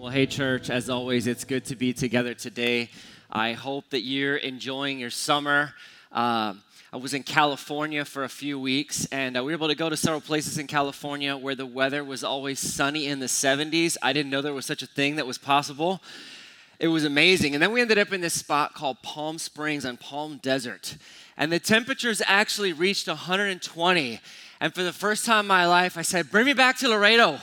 Well, hey, church, as always, it's good to be together today. I hope that you're enjoying your summer. Um, I was in California for a few weeks, and uh, we were able to go to several places in California where the weather was always sunny in the 70s. I didn't know there was such a thing that was possible. It was amazing. And then we ended up in this spot called Palm Springs on Palm Desert. And the temperatures actually reached 120. And for the first time in my life, I said, Bring me back to Laredo.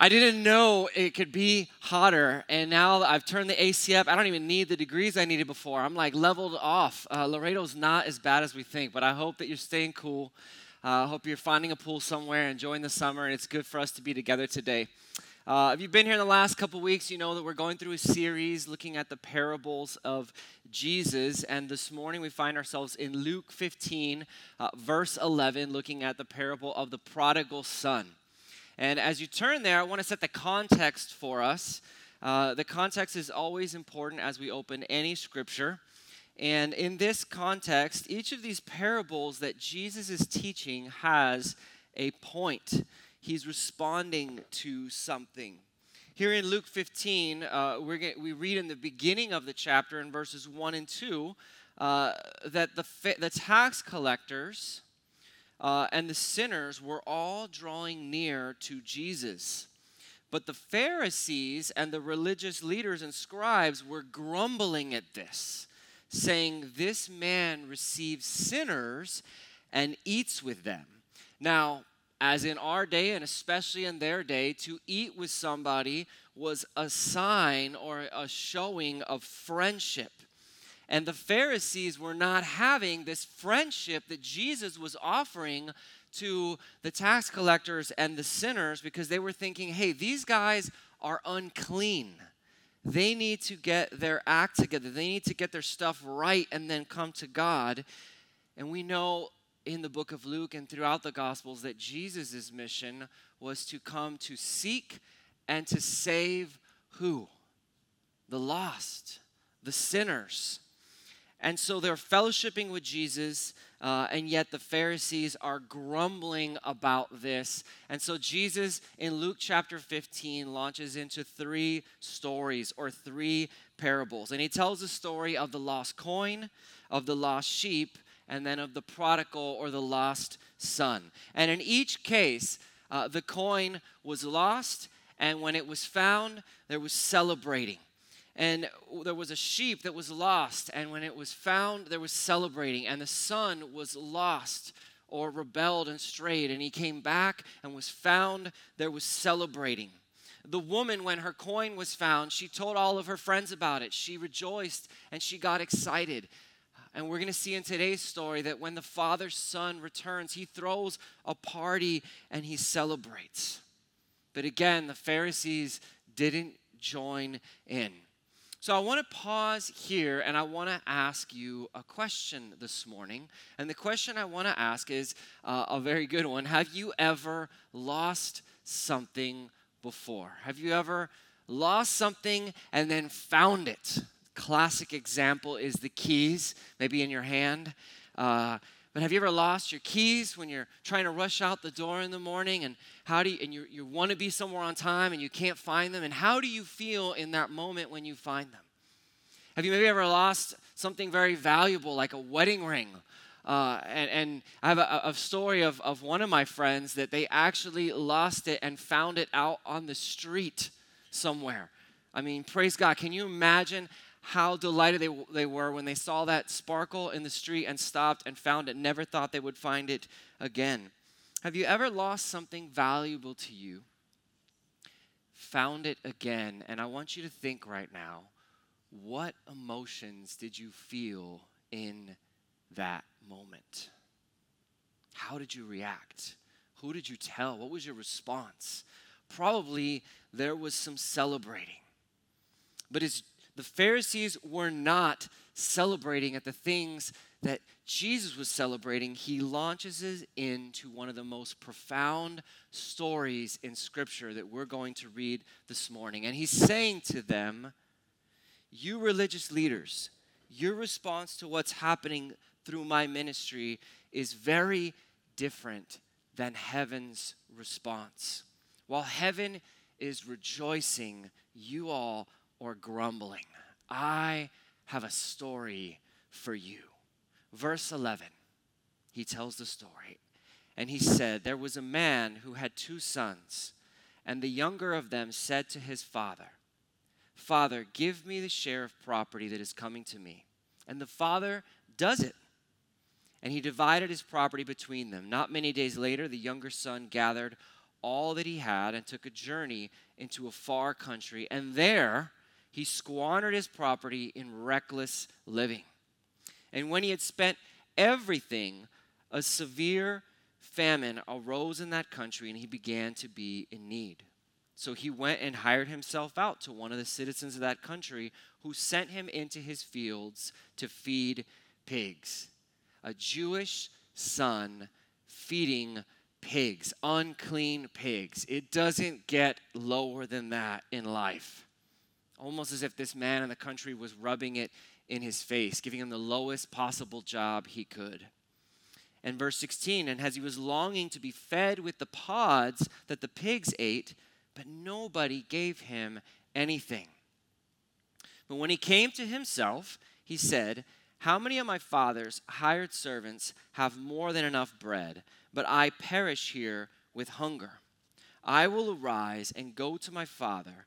I didn't know it could be hotter, and now I've turned the AC up. I don't even need the degrees I needed before. I'm like leveled off. Uh, Laredo's not as bad as we think, but I hope that you're staying cool. Uh, I uh, hope you're finding a pool somewhere, enjoying the summer, and it's good for us to be together today. Uh, if you've been here in the last couple weeks, you know that we're going through a series looking at the parables of Jesus. And this morning we find ourselves in Luke 15, uh, verse 11, looking at the parable of the prodigal son. And as you turn there, I want to set the context for us. Uh, the context is always important as we open any scripture. And in this context, each of these parables that Jesus is teaching has a point. He's responding to something. Here in Luke 15, uh, we read in the beginning of the chapter in verses 1 and 2 uh, that the, the tax collectors uh, and the sinners were all drawing near to Jesus. But the Pharisees and the religious leaders and scribes were grumbling at this, saying, This man receives sinners and eats with them. Now, as in our day, and especially in their day, to eat with somebody was a sign or a showing of friendship. And the Pharisees were not having this friendship that Jesus was offering to the tax collectors and the sinners because they were thinking, hey, these guys are unclean. They need to get their act together, they need to get their stuff right and then come to God. And we know in the book of Luke and throughout the Gospels that Jesus' mission was to come to seek and to save who? The lost, the sinners. And so they're fellowshipping with Jesus, uh, and yet the Pharisees are grumbling about this. And so Jesus, in Luke chapter 15, launches into three stories or three parables. And he tells the story of the lost coin, of the lost sheep, and then of the prodigal or the lost son. And in each case, uh, the coin was lost, and when it was found, there was celebrating and there was a sheep that was lost and when it was found there was celebrating and the son was lost or rebelled and strayed and he came back and was found there was celebrating. The woman when her coin was found she told all of her friends about it. She rejoiced and she got excited. And we're going to see in today's story that when the father's son returns he throws a party and he celebrates. But again the pharisees didn't join in so I want to pause here and I want to ask you a question this morning. And the question I want to ask is uh, a very good one. Have you ever lost something before? Have you ever lost something and then found it? Classic example is the keys, maybe in your hand. Uh, but have you ever lost your keys when you're trying to rush out the door in the morning and how do you, and you, you want to be somewhere on time and you can't find them? And how do you feel in that moment when you find them? Have you maybe ever lost something very valuable like a wedding ring? Uh, and, and, I have a, a, story of, of one of my friends that they actually lost it and found it out on the street somewhere. I mean, praise God. Can you imagine how delighted they, they were when they saw that sparkle in the street and stopped and found it, never thought they would find it again. Have you ever lost something valuable to you, found it again? And I want you to think right now what emotions did you feel in that moment? How did you react? Who did you tell? What was your response? Probably there was some celebrating. But as the Pharisees were not celebrating at the things that Jesus was celebrating, he launches us into one of the most profound stories in Scripture that we're going to read this morning. And he's saying to them, You religious leaders, your response to what's happening through my ministry is very different than heaven's response. While heaven is rejoicing, you all are grumbling. I have a story for you. Verse 11, he tells the story. And he said, There was a man who had two sons, and the younger of them said to his father, Father, give me the share of property that is coming to me. And the father does it. And he divided his property between them. Not many days later, the younger son gathered all that he had and took a journey into a far country. And there he squandered his property in reckless living. And when he had spent everything, a severe famine arose in that country, and he began to be in need. So he went and hired himself out to one of the citizens of that country, who sent him into his fields to feed pigs. A Jewish son feeding pigs, unclean pigs. It doesn't get lower than that in life. Almost as if this man in the country was rubbing it in his face, giving him the lowest possible job he could. And verse 16, and as he was longing to be fed with the pods that the pigs ate, but nobody gave him anything. But when he came to himself, he said, How many of my father's hired servants have more than enough bread, but I perish here with hunger? I will arise and go to my father,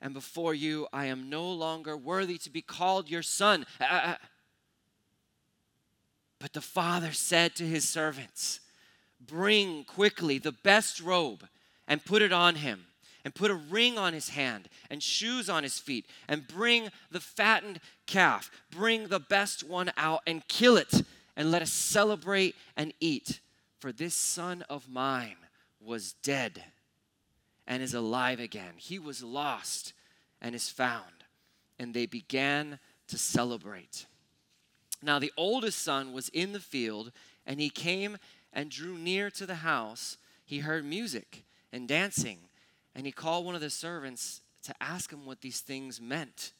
and before you. I am no longer worthy to be called your son. Uh, uh, uh. But the father said to his servants, Bring quickly the best robe and put it on him and put a ring on his hand and shoes on his feet and bring the fattened calf. Bring the best one out and kill it and let us celebrate and eat. For this son of mine was dead and is alive again. He was lost and is found. And they began to celebrate. Now, the oldest son was in the field, and he came and drew near to the house. He heard music and dancing and he called one of the servants to ask him what these things meant.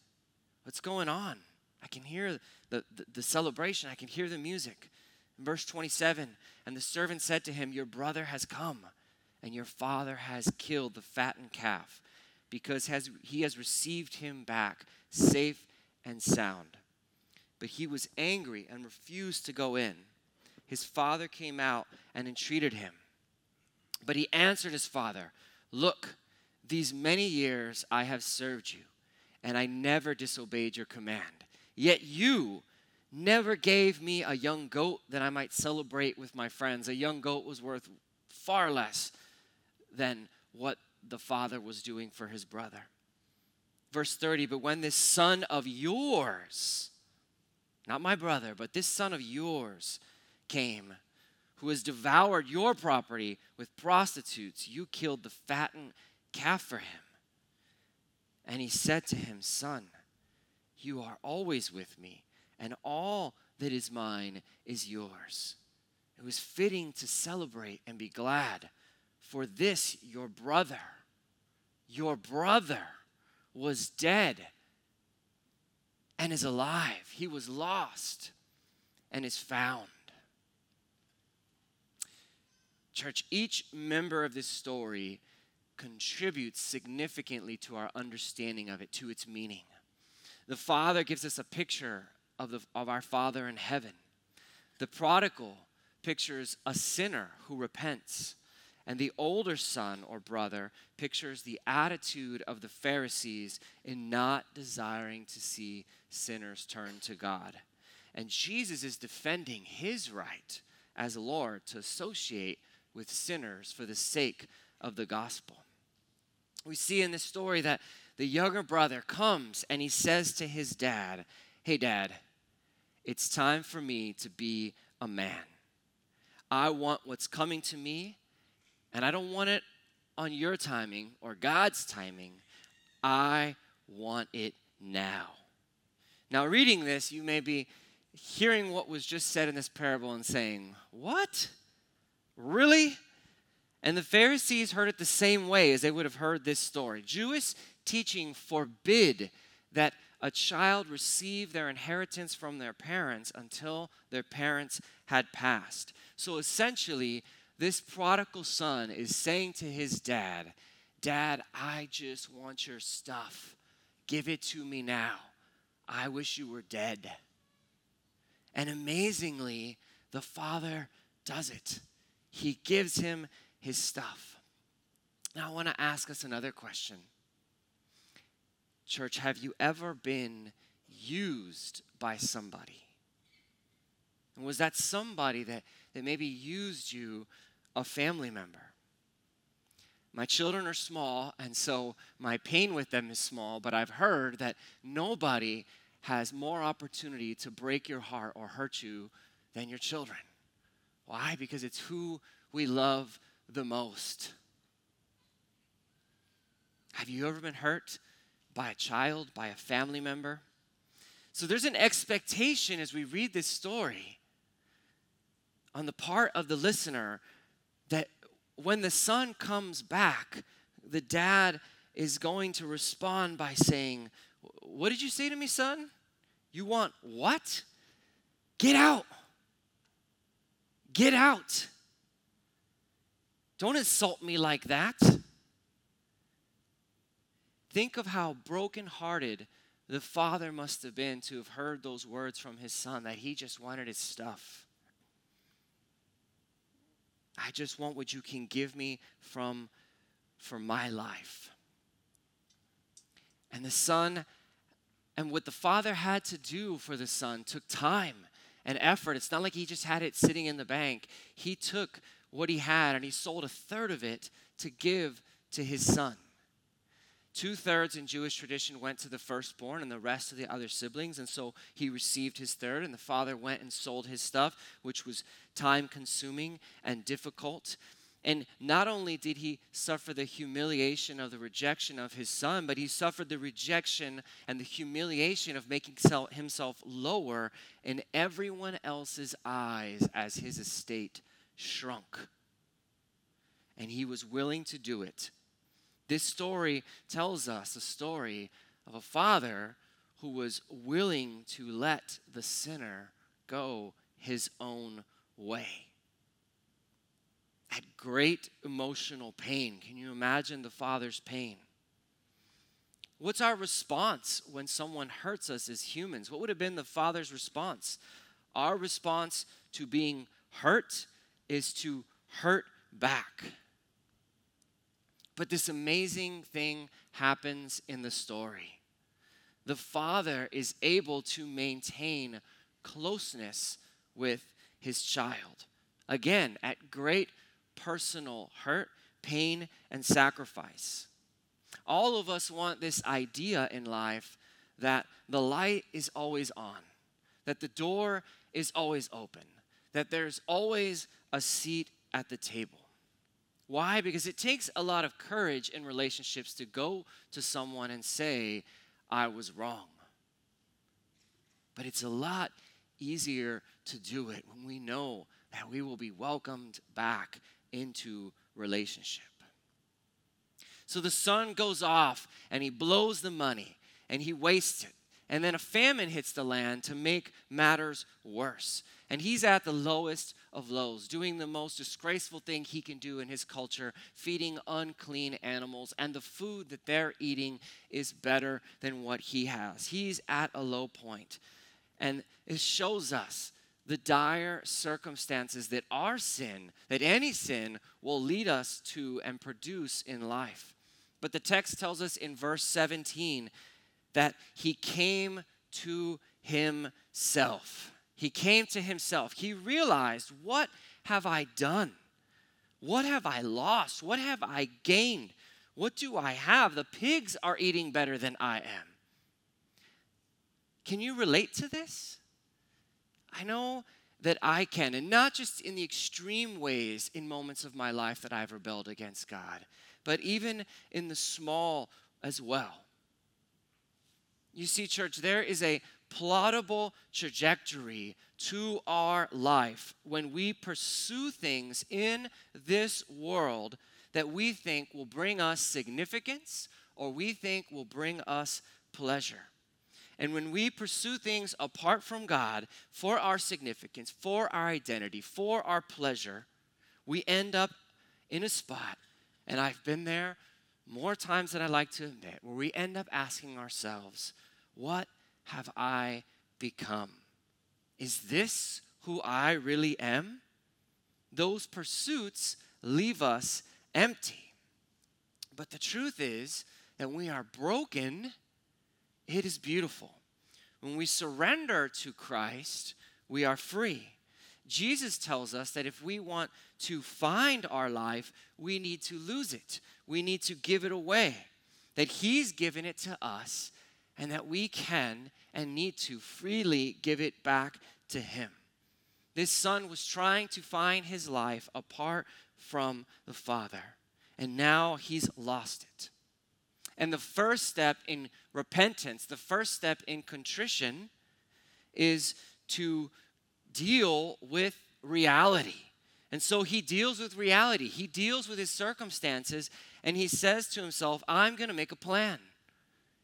What's going on? I can hear the, the, the, celebration, I can hear the music. Verse 27, and the servant said to him, Your brother has come, and your father has killed the fattened calf, because has, he has received him back safe and sound. But he was angry and refused to go in. His father came out and entreated him. But he answered his father, Look, these many years I have served you, and I never disobeyed your command. Yet you never gave me a young goat that I might celebrate with my friends. A young goat was worth far less than what the father was doing for his brother. Verse 30 But when this son of yours, not my brother, but this son of yours came, who has devoured your property with prostitutes, you killed the fattened calf for him. And he said to him, Son, you are always with me, and all that is mine is yours. It was fitting to celebrate and be glad, for this your brother, your brother was dead and is alive. He was lost and is found. Church, each member of this story contributes significantly to our understanding of it, to its meaning. The Father gives us a picture of, the, of our Father in heaven. The prodigal pictures a sinner who repents. And the older son or brother pictures the attitude of the Pharisees in not desiring to see sinners turn to God. And Jesus is defending his right as Lord to associate with sinners for the sake of the gospel we see in this story that the younger brother comes and he says to his dad, Hey, dad, it's time for me to be a man. I want what's coming to me, and I don't want it on your timing or God's timing. I want it now. Now, reading this, you may be hearing what was just said in this parable and saying, What? Really? And the Pharisees heard it the same way as they would have heard this story. Jewish teaching forbid that a child receive their inheritance from their parents until their parents had passed. So essentially, this prodigal son is saying to his dad, Dad, I just want your stuff. Give it to me now. I wish you were dead. And amazingly, the father does it. He gives him his stuff. Now, I want to ask us another question. Church, have you ever been used by somebody? And was that somebody that, that maybe used you, a family member? My children are small, and so my pain with them is small, but I've heard that nobody has more opportunity to break your heart or hurt you than your children. Why? Because it's who we love the most. Have you ever been hurt by a child, by a family member. So there's an expectation as we read this story on the part of the listener that when the son comes back, the dad is going to respond by saying, What did you say to me, son? You want what? Get out. Get out. Don't insult me like that. Think of how brokenhearted the father must have been to have heard those words from his son that he just wanted his stuff. I just want what you can give me from for my life. And the son and what the father had to do for the son took time and effort. It's not like he just had it sitting in the bank. He took what he had and he sold a third of it to give to his son. Two thirds in Jewish tradition went to the firstborn and the rest to the other siblings. And so he received his third, and the father went and sold his stuff, which was time consuming and difficult. And not only did he suffer the humiliation of the rejection of his son, but he suffered the rejection and the humiliation of making himself lower in everyone else's eyes as his estate shrunk. And he was willing to do it this story tells us a story of a father who was willing to let the sinner go his own way. At great emotional pain. Can you imagine the father's pain? What's our response when someone hurts us as humans? What would have been the father's response? Our response to being hurt is to hurt back. But this amazing thing happens in the story. The father is able to maintain closeness with his child. Again, at great personal hurt, pain, and sacrifice. All of us want this idea in life that the light is always on, that the door is always open, that there's always a seat at the table. Why? Because it takes a lot of courage in relationships to go to someone and say, I was wrong. But it's a lot easier to do it when we know that we will be welcomed back into relationship. So the son goes off and he blows the money and he wastes it. And then a famine hits the land to make matters worse. And he's at the lowest of lows, doing the most disgraceful thing he can do in his culture, feeding unclean animals. And the food that they're eating is better than what he has. He's at a low point. And it shows us the dire circumstances that our sin, that any sin, will lead us to and produce in life. But the text tells us in verse 17 that he came to himself. He came to himself. He realized, What have I done? What have I lost? What have I gained? What do I have? The pigs are eating better than I am. Can you relate to this? I know that I can, and not just in the extreme ways in moments of my life that I've rebelled against God, but even in the small as well You see, church, there is a plottable trajectory to our life when we pursue things in this world that we think will bring us significance or we think will bring us pleasure. And when we pursue things apart from God for our significance, for our identity, for our pleasure, we end up in a spot, and I've been there more times than I like to admit, where we end up asking ourselves, What have I become? Is this who I really am? Those pursuits leave us empty. But the truth is that we are broken, it is beautiful. When we surrender to Christ, we are free. Jesus tells us that if we want to find our life, we need to lose it. We need to give it away. That He's given it to us, and that we can and need to freely give it back to Him. This son was trying to find his life apart from the Father, and now he's lost it. And the first step in repentance, the first step in contrition, is to deal with reality. And so he deals with reality. He deals with his circumstances and he says to himself, I'm going to make a plan.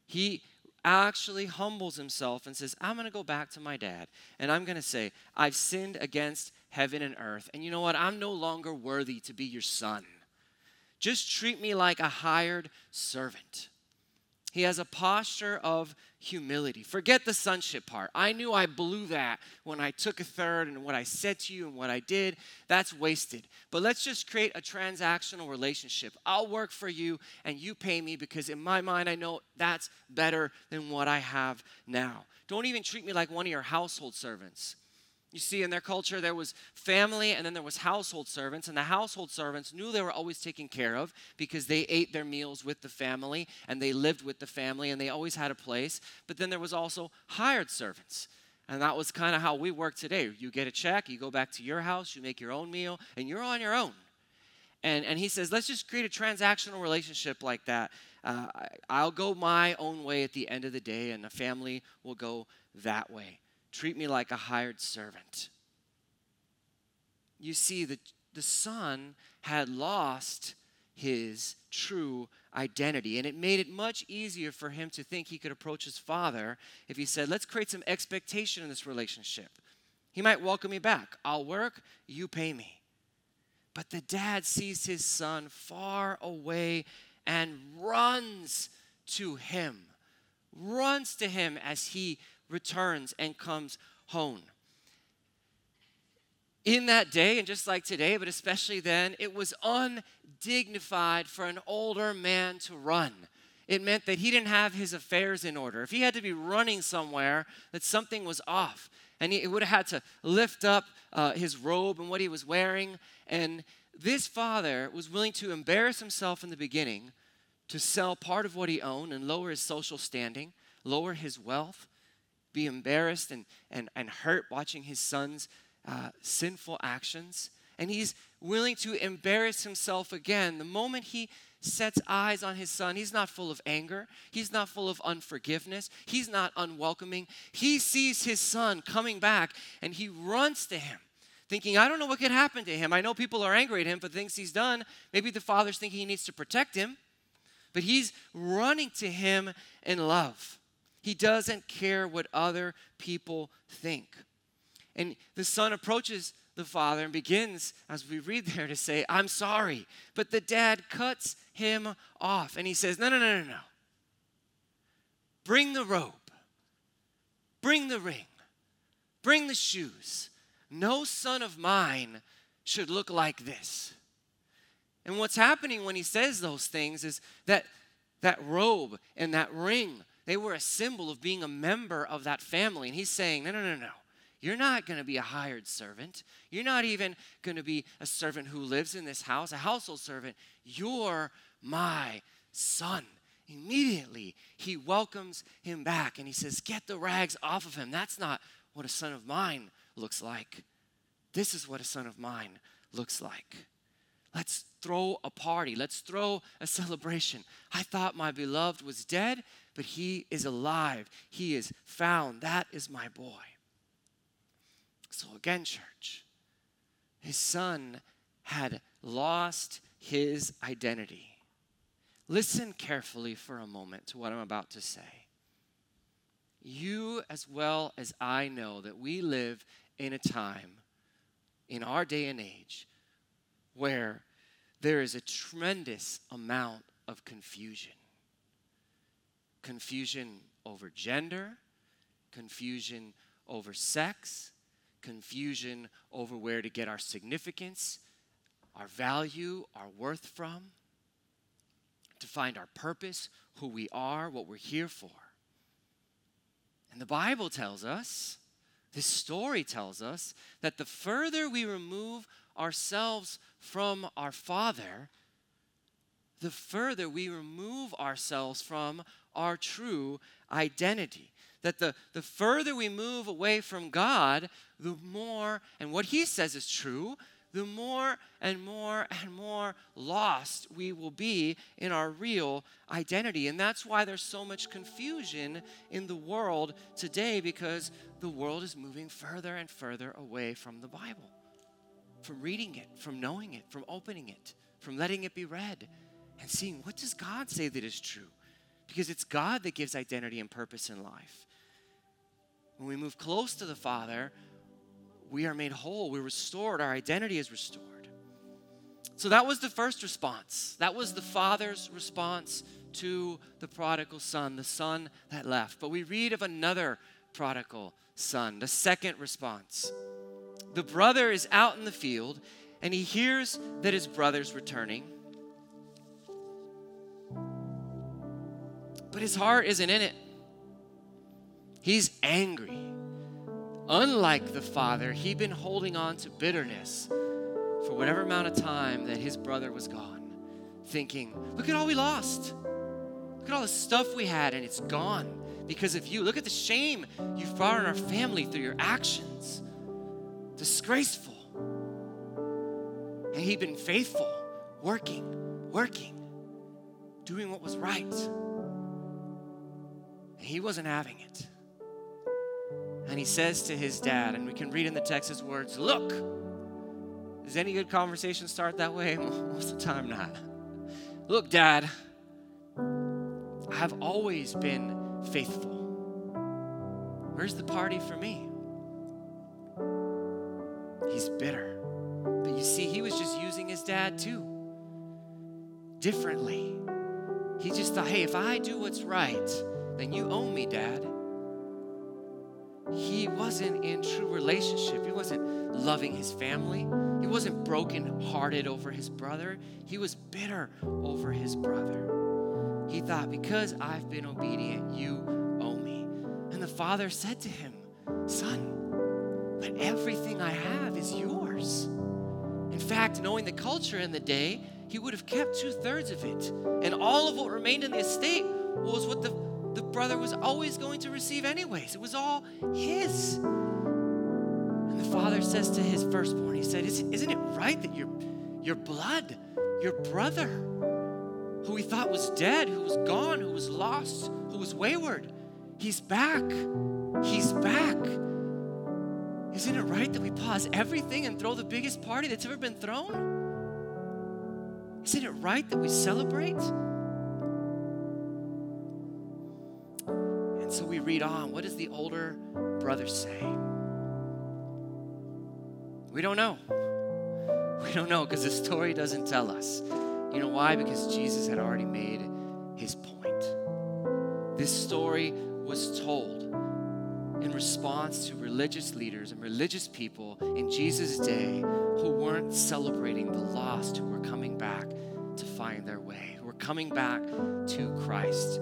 He actually humbles himself and says, I'm going to go back to my dad and I'm going to say, I've sinned against heaven and earth. And you know what? I'm no longer worthy to be your son. Just treat me like a hired servant. He has a posture of humility. Forget the sonship part. I knew I blew that when I took a third and what I said to you and what I did. That's wasted. But let's just create a transactional relationship. I'll work for you and you pay me because in my mind I know that's better than what I have now. Don't even treat me like one of your household servants. You see, in their culture, there was family and then there was household servants, and the household servants knew they were always taken care of because they ate their meals with the family and they lived with the family and they always had a place. But then there was also hired servants. And that was kind of how we work today. You get a check, you go back to your house, you make your own meal, and you're on your own. And, and he says, let's just create a transactional relationship like that. Uh, I'll go my own way at the end of the day, and the family will go that way. Treat me like a hired servant. You see, the, the son had lost his true identity. And it made it much easier for him to think he could approach his father if he said, Let's create some expectation in this relationship. He might welcome me back. I'll work, you pay me. But the dad sees his son far away and runs to him, runs to him as he returns and comes home. In that day, and just like today, but especially then, it was undignified for an older man to run. It meant that he didn't have his affairs in order. If he had to be running somewhere, that something was off. And he would have had to lift up uh, his robe and what he was wearing. And this father was willing to embarrass himself in the beginning to sell part of what he owned and lower his social standing, lower his wealth, be embarrassed and, and, and hurt watching his son's uh, sinful actions. And he's willing to embarrass himself again. The moment he sets eyes on his son, he's not full of anger. He's not full of unforgiveness. He's not unwelcoming. He sees his son coming back and he runs to him, thinking, I don't know what could happen to him. I know people are angry at him for things he's done. Maybe the father's thinking he needs to protect him, but he's running to him in love. He doesn't care what other people think. And the son approaches the father and begins, as we read there, to say, I'm sorry. But the dad cuts him off and he says, No, no, no, no, no. Bring the robe, bring the ring, bring the shoes. No son of mine should look like this. And what's happening when he says those things is that that robe and that ring they were a symbol of being a member of that family. And he's saying, no, no, no, no. You're not going to be a hired servant. You're not even going to be a servant who lives in this house, a household servant. You're my son. Immediately, he welcomes him back and he says, Get the rags off of him. That's not what a son of mine looks like. This is what a son of mine looks like Let's throw a party. Let's throw a celebration. I thought my beloved was dead, but he is alive. He is found. That is my boy. So, again, church, his son had lost his identity. Listen carefully for a moment to what I'm about to say. You, as well as I, know that we live in a time, in our day and age, where there is a tremendous amount of confusion. Confusion over gender, confusion over sex, confusion over where to get our significance, our value, our worth from, to find our purpose, who we are, what we're here for. And the Bible tells us, this story tells us, that the further we remove ourselves from our Father, the further we remove ourselves from our true identity. That the, the further we move away from God, the more, and what He says is true, the more and more and more lost we will be in our real identity. And that's why there's so much confusion in the world today because the world is moving further and further away from the Bible, from reading it, from knowing it, from opening it, from letting it be read and seeing what does God say that is true? Because it's God that gives identity and purpose in life. When we move close to the Father, we are made whole, we're restored, our identity is restored. So that was the first response. That was the father's response to the prodigal son, the son that left. But we read of another prodigal son, the second response. The brother is out in the field and he hears that his brother's returning. But his heart isn't in it. He's angry. Unlike the father, he'd been holding on to bitterness for whatever amount of time that his brother was gone, thinking, Look at all we lost. Look at all the stuff we had, and it's gone because of you. Look at the shame you've brought on our family through your actions. Disgraceful. And he'd been faithful, working, working, doing what was right. And he wasn't having it. And he says to his dad, and we can read in the text his words Look, does any good conversation start that way? Most of the time, not. Look, dad, I've always been faithful. Where's the party for me? He's bitter. But you see, he was just using his dad too, differently. He just thought, hey, if I do what's right, then you owe me, dad he wasn't in true relationship. He wasn't loving his family. He wasn't broken-hearted over his brother. He was bitter over his brother. He thought, because I've been obedient, you owe me. And the father said to him, Son, but everything I have is yours. In fact, knowing the culture in the day, he would have kept two thirds of it. And all of what remained in the estate was what the the brother was always going to receive, anyways. It was all his. And the father says to his firstborn, He said, Isn't it right that your, your blood, your brother, who he thought was dead, who was gone, who was lost, who was wayward, he's back. He's back. Isn't it right that we pause everything and throw the biggest party that's ever been thrown? Isn't it right that we celebrate? Read on. What does the older brother say? We don't know. We don't know because the story doesn't tell us. You know why? Because Jesus had already made his point. This story was told in response to religious leaders and religious people in Jesus' day who weren't celebrating the lost, who were coming back to find their way, who were coming back to Christ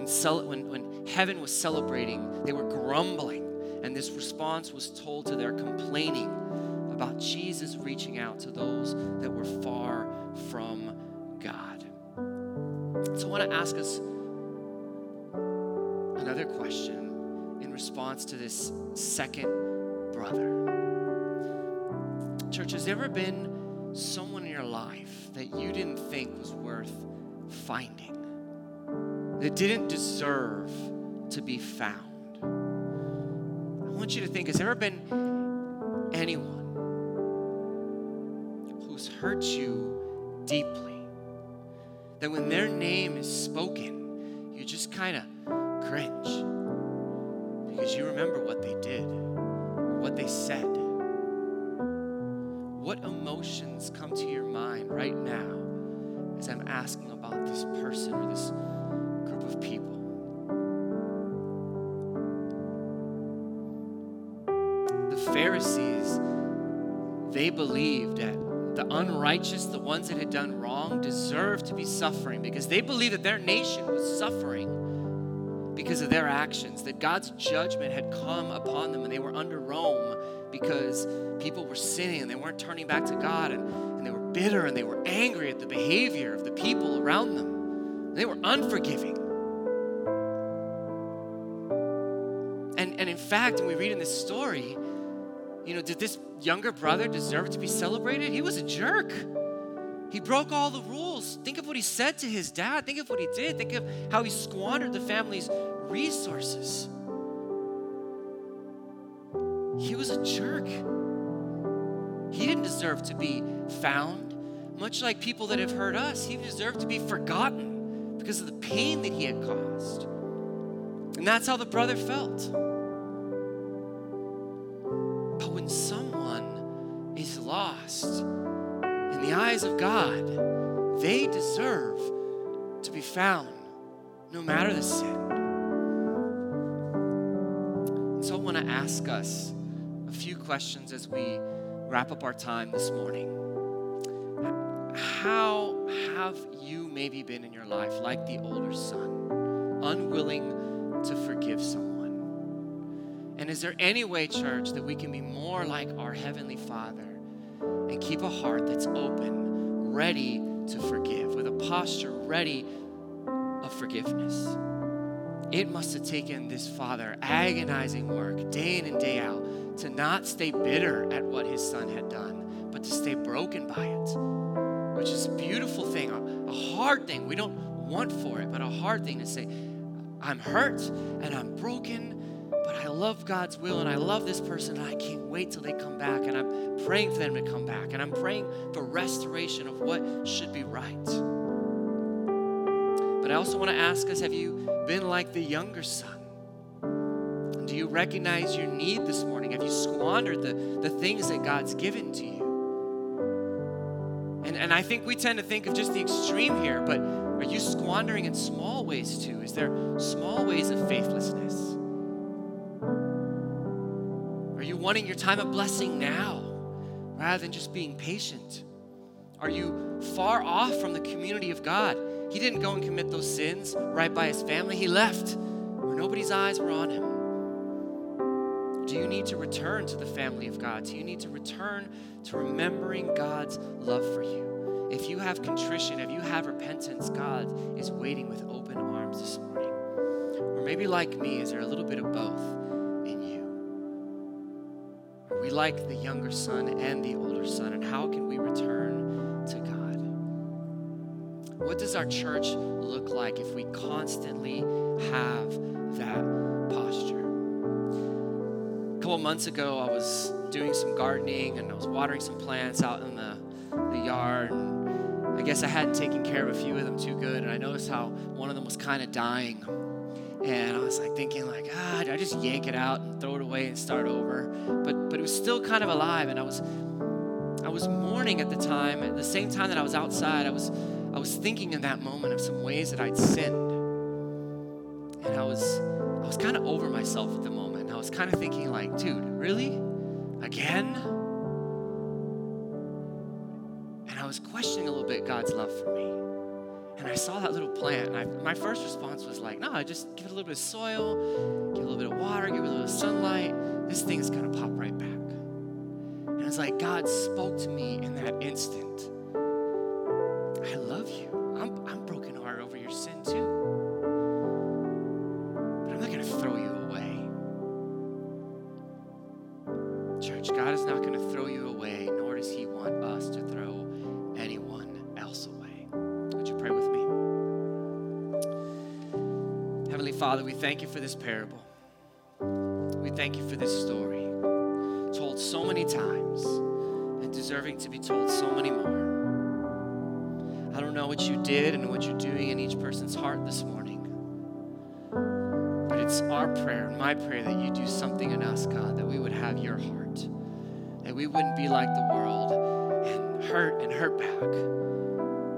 when, cel- when, when heaven was celebrating, they were grumbling. And this response was told to their complaining about Jesus reaching out to those that were far from God. So I want to ask us another question in response to this second brother. Church, has there ever been someone in your life that you didn't think was worth finding, that didn't deserve to be found. I want you to think has there ever been anyone who's hurt you deeply that when their name is spoken, you just kind of cringe because you remember what they did or what they said? What emotions come to your mind right now as I'm asking about this person or this of people? The Pharisees, they believed that the unrighteous, the ones that had done wrong, deserved to be suffering because they believed that their nation was suffering because of their actions, that God's judgment had come upon them and they were under Rome because people were sinning and they weren't turning back to God and, and they were bitter and they were angry at the behavior of the people around them. They were unforgiving. And, in fact, when we read in this story, you know, did this younger brother deserve to be celebrated? He was a jerk. He broke all the rules. Think of what he said to his dad. Think of what he did. Think of how he squandered the family's resources. He was a jerk. He didn't deserve to be found. Much like people that have hurt us, he deserved to be forgotten because of the pain that he had caused. And that's how the brother felt. Eyes of God, they deserve to be found no matter the sin. And so I want to ask us a few questions as we wrap up our time this morning. How have you maybe been in your life like the older son, unwilling to forgive someone? And is there any way, church, that we can be more like our Heavenly Father and keep a heart that's open, ready to forgive, with a posture ready of forgiveness? It must have taken this father agonizing work day in and day out to not stay bitter at what his son had done, but to stay broken by it, which is a beautiful thing, a, hard thing. We don't want for it, but a hard thing to say, I'm hurt and I'm broken, but I love God's will and I love this person and I can't wait till they come back and I'm praying for them to come back and I'm praying for restoration of what should be right. But I also want to ask us have you been like the younger son? Do you recognize your need this morning? Have you squandered the, the things that God's given to you? And, and I think we tend to think of just the extreme here, but are you squandering in small ways too? Is there small ways of faithlessness? Wanting your time of blessing now rather than just being patient? Are you far off from the community of God? He didn't go and commit those sins right by his family. He left where nobody's eyes were on him. Do you need to return to the family of God? Do you need to return to remembering God's love for you? If you have contrition, if you have repentance, God is waiting with open arms this morning. Or maybe like me, is there a little bit of both? Like the younger son and the older son? And how can we return to God? What does our church look like if we constantly have that posture? A couple months ago, I was doing some gardening and I was watering some plants out in the, the yard. And I guess I hadn't taken care of a few of them too good, and I noticed how one of them was kind of dying. And I was like thinking, like, ah, did I just yank it out and throw it away and start over? But but it was still kind of alive, and I was I was mourning at the time. At the same time that I was outside, I was I was thinking in that moment of some ways that I'd sinned, and I was I was kind of over myself at the moment I was kind of thinking, like, dude, really? Again? And I was questioning a little bit God's love for me. And I saw that little plant, and I, my first response was like, no, just give it a little bit of soil, give it a little bit of water, give it a little sunlight. This thing's gonna pop right back. And it's like God spoke to me in that instant. I love you. I'm, I'm broken heart over your sin too. But I'm not gonna throw you away. church. God is not going to throw you away, nor does He want us to throw anyone Father, we thank you for this parable. We thank you for this story, told so many times and deserving to be told so many more. I don't know what you did and what you're doing in each person's heart this morning. But it's our prayer, my prayer, that you do something in us, God, that we would have your heart, that we wouldn't be like the world and hurt and hurt back,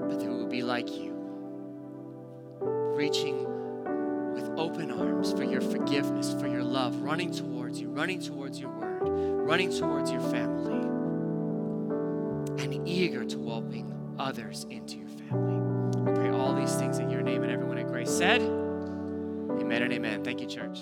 but that we would be like you, reaching open arms for your forgiveness, for your love, running towards you, running towards your word, running towards your family, and eager to welcome others into your family. We pray all these things in your name and everyone at Grace said, Amen and amen. Thank you, church.